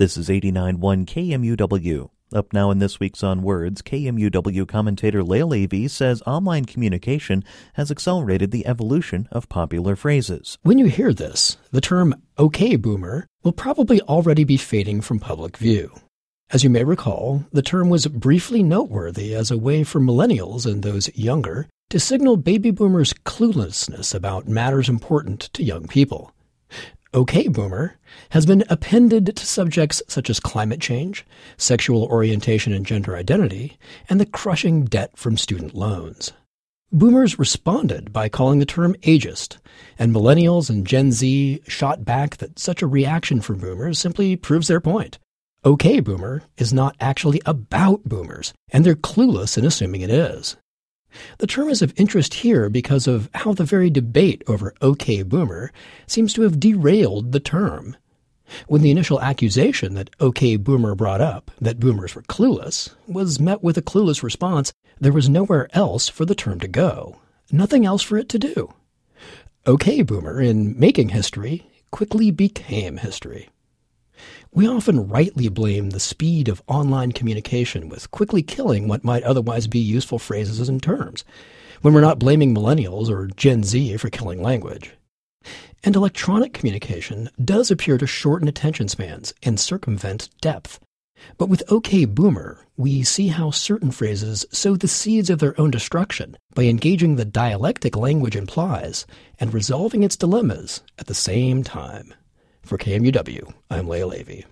This is 89.1 KMUW. Up now in this week's On Words, KMUW commentator Lael Ewy says online communication has accelerated the evolution of popular phrases. When you hear this, the term okay boomer will probably already be fading from public view. As you may recall, the term was briefly noteworthy as a way for millennials and those younger to signal baby boomers' cluelessness about matters important to young people. OK Boomer has been appended to subjects such as climate change, sexual orientation and gender identity, and the crushing debt from student loans. Boomers responded by calling the term ageist, and millennials and Gen Z shot back that such a reaction from boomers simply proves their point. OK Boomer is not actually about boomers, and they're clueless in assuming it is. The term is of interest here because of how the very debate over OK Boomer seems to have derailed the term. When the initial accusation that OK Boomer brought up, that boomers were clueless, was met with a clueless response, there was nowhere else for the term to go, nothing else for it to do. OK Boomer, in making history, quickly became history. We often rightly blame the speed of online communication with quickly killing what might otherwise be useful phrases and terms, when we're not blaming millennials or Gen Z for killing language. And electronic communication does appear to shorten attention spans and circumvent depth. But with OK Boomer, we see how certain phrases sow the seeds of their own destruction by engaging the dialectic language implies and resolving its dilemmas at the same time. For KMUW, I'm Lael Ewy.